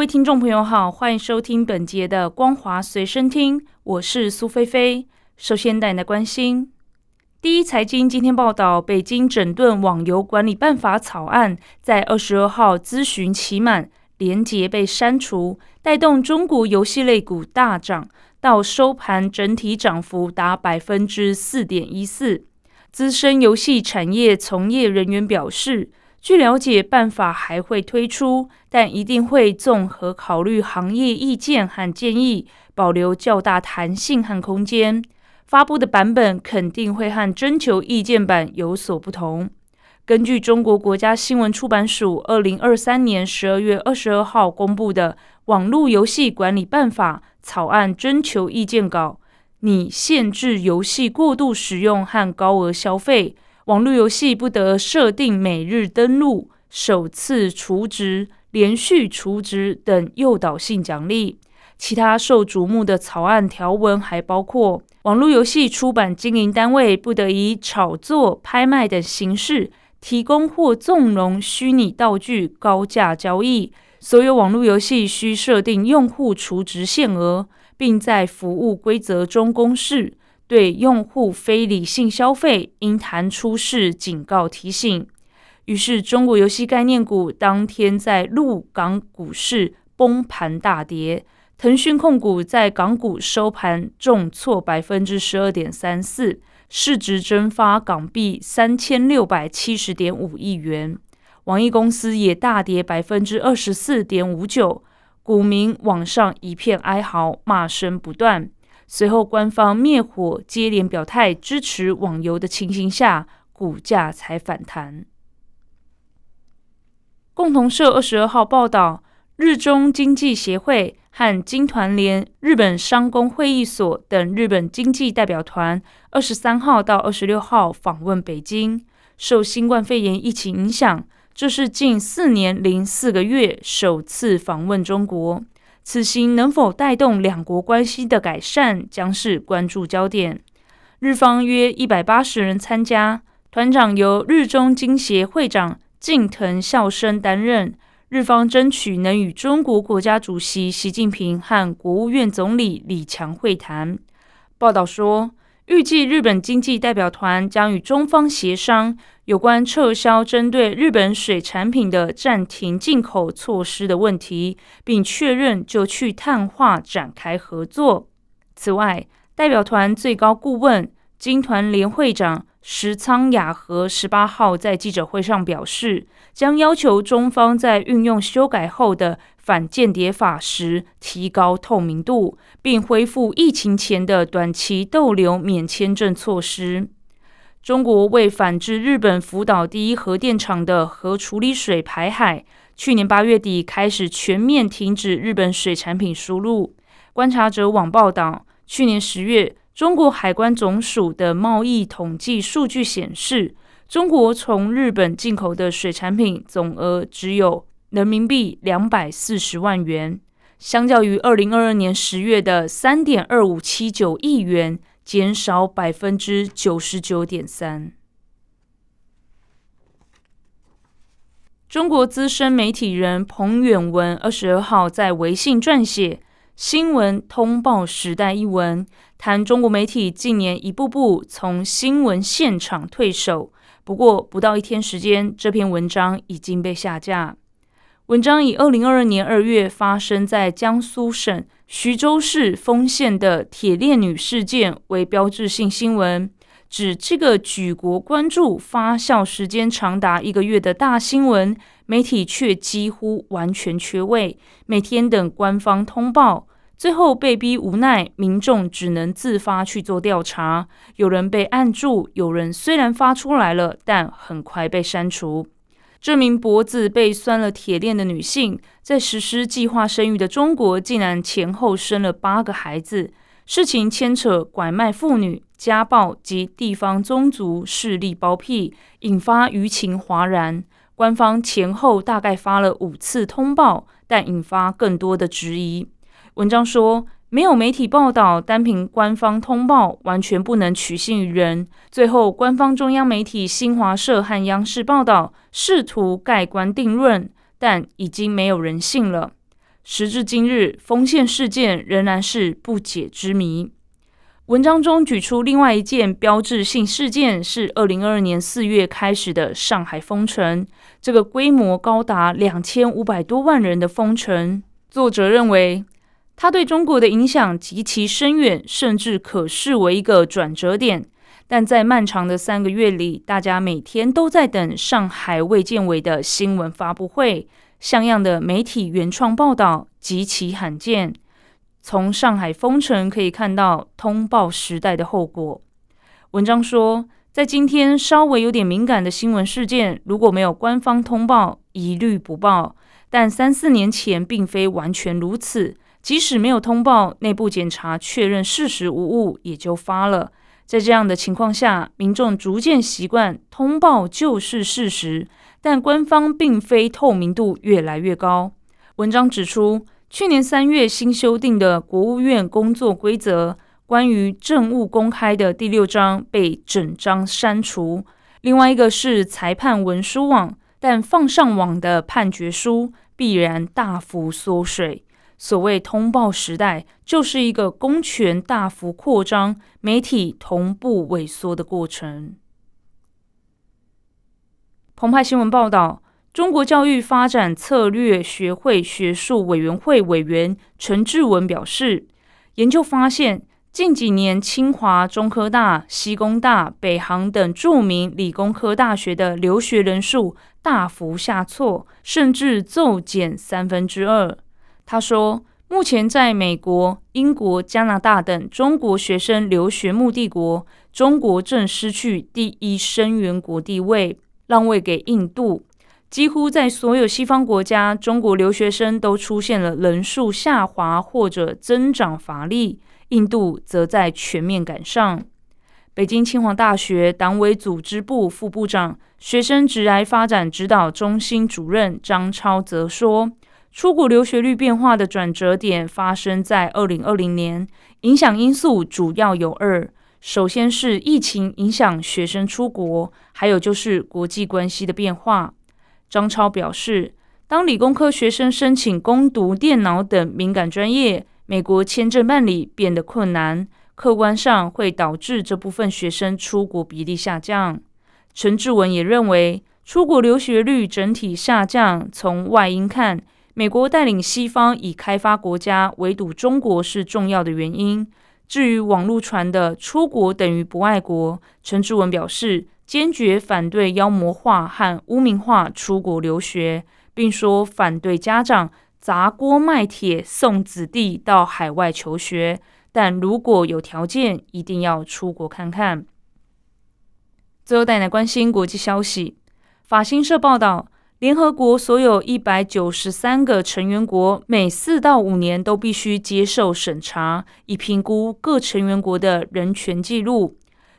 各位听众朋友好，欢迎收听本节的《光华随身听》，我是苏菲菲。首先带来关心。第一财经今天报道，北京整顿网游管理办法草案在二十二号咨询期满，连结被删除，带动中国游戏类股大涨，到收盘整体涨幅达百分之四点一四。资深游戏产业从业人员表示，据了解，办法还会推出，但一定会综合考虑行业意见和建议，保留较大弹性和空间。发布的版本肯定会和征求意见版有所不同。根据中国国家新闻出版署二零二三年十二月二十二号公布的《网络游戏管理办法》草案征求意见稿，拟限制游戏过度使用和高额消费，网络游戏不得设定每日登录、首次储值、连续储值等诱导性奖励。其他受瞩目的草案条文还包括：网络游戏出版经营单位不得以炒作、拍卖等形式提供或纵容虚拟道具高价交易；所有网络游戏需设定用户储值限额，并在服务规则中公示；对用户非理性消费应弹出示警告提醒。于是，中国游戏概念股当天在陆港股市崩盘大跌。腾讯控股在港股收盘重挫百分之十二点三四，市值蒸发港币三千六百七十点五亿元。网易公司也大跌百分之二十四点五九，股民网上一片哀嚎，骂声不断。随后官方灭火，接连表态支持网游的情形下，股价才反弹。共同社二十二号报道，日中经济协会。和经团联、日本商工会议所等日本经济代表团，二十三号到二十六号访问北京。受新冠肺炎疫情影响，这是近四年零四个月首次访问中国。此行能否带动两国关系的改善，将是关注焦点。日方约一百八十人参加，团长由日中经协会长近藤孝生担任。日方争取能与中国国家主席习近平和国务院总理李强会谈。报道说，预计日本经济代表团将与中方协商有关撤销针对日本水产品的暂停进口措施的问题，并确认就去碳化展开合作。此外，代表团最高顾问金团联会长。石仓雅和十八号在记者会上表示，将要求中方在运用修改后的反间谍法时提高透明度，并恢复疫情前的短期逗留免签证措施。中国为反制日本福岛第一核电厂的核处理水排海，去年八月底开始全面停止日本水产品输入。观察者网报道，去年十月。中国海关总署的贸易统计数据显示，中国从日本进口的水产品总额只有人民币两百四十万元，相较于二零二二年十月的三点二五七九亿元，减少百分之九十九点三。中国资深媒体人彭远文二十二号在微信撰写。新闻通报时代一文谈中国媒体近年一步步从新闻现场退守，不过不到一天时间，这篇文章已经被下架。文章以二零二二年二月发生在江苏省徐州市丰县的铁链女事件为标志性新闻，指这个举国关注、发酵时间长达一个月的大新闻，媒体却几乎完全缺位，每天等官方通报。最后被逼无奈，民众只能自发去做调查。有人被按住，有人虽然发出来了，但很快被删除。这名脖子被拴了铁链的女性，在实施计划生育的中国，竟然前后生了八个孩子。事情牵扯拐卖妇女、家暴及地方宗族势力包庇，引发舆情哗然。官方前后大概发了五次通报，但引发更多的质疑。文章说，没有媒体报道，单凭官方通报完全不能取信于人。最后，官方中央媒体新华社和央视报道，试图盖棺定论，但已经没有人信了。时至今日，丰县事件仍然是不解之谜。文章中举出另外一件标志性事件，是二零二二年四月开始的上海封城。这个规模高达两千五百多万人的封城，作者认为，它对中国的影响极其深远，甚至可视为一个转折点。但在漫长的三个月里，大家每天都在等上海卫健委的新闻发布会，像样的媒体原创报道极其罕见。从上海封城可以看到通报时代的后果。文章说，在今天稍微有点敏感的新闻事件，如果没有官方通报，一律不报。但三四年前并非完全如此，即使没有通报，内部检查确认事实无误，也就发了。在这样的情况下，民众逐渐习惯通报就是事实，但官方并非透明度越来越高。文章指出。去年三月新修订的国务院工作规则，关于政务公开的第六章被整章删除。另外一个是裁判文书网，但放上网的判决书必然大幅缩水。所谓通报时代，就是一个公权大幅扩张、媒体同步萎缩的过程。澎湃新闻报道。中国教育发展策略学会学术委员会委员陈志文表示，研究发现，近几年清华、中科大、西工大、北航等著名理工科大学的留学人数大幅下挫，甚至骤减三分之二。他说，目前在美国、英国、加拿大等中国学生留学目的国，中国正失去第一生源国地位，让位给印度。几乎在所有西方国家，中国留学生都出现了人数下滑或者增长乏力。印度则在全面赶上。北京清华大学党委组织部副部长、学生职涯发展指导中心主任张超则说：“出国留学率变化的转折点发生在二零二零年，影响因素主要有二：首先是疫情影响学生出国，还有就是国际关系的变化。”张超表示，当理工科学生申请攻读电脑等敏感专业，美国签证办理变得困难，客观上会导致这部分学生出国比例下降。陈志文也认为，出国留学率整体下降，从外因看，美国带领西方以开发国家围堵中国是重要的原因。至于网络传的出国等于不爱国，陈志文表示。坚决反对妖魔化和污名化出国留学，并说反对家长砸锅卖铁送子弟到海外求学，但如果有条件，一定要出国看看。最后带来关心国际消息，法新社报道，联合国所有一百九十三个成员国每四到五年都必须接受审查，以评估各成员国的人权记录。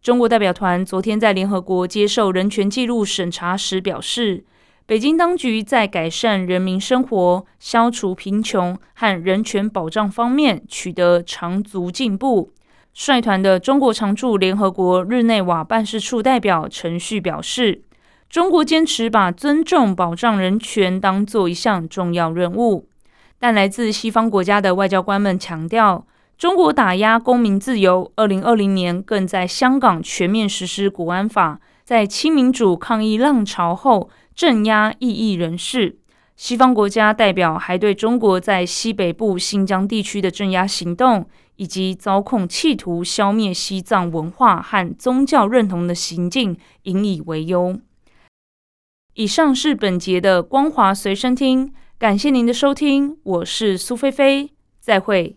中国代表团昨天在联合国接受人权记录审查时表示，北京当局在改善人民生活、消除贫穷和人权保障方面取得长足进步。率团的中国常驻联合国日内瓦办事处代表陈旭表示，中国坚持把尊重、保障人权当做一项重要任务，但来自西方国家的外交官们强调。中国打压公民自由，二零二零年更在香港全面实施国安法，在亲民主抗议浪潮后镇压异议人士。西方国家代表还对中国在西北部新疆地区的镇压行动，以及遭控企图消灭西藏文化和宗教认同的行径引以为忧。以上是本节的光华随身听，感谢您的收听，我是苏菲菲，再会。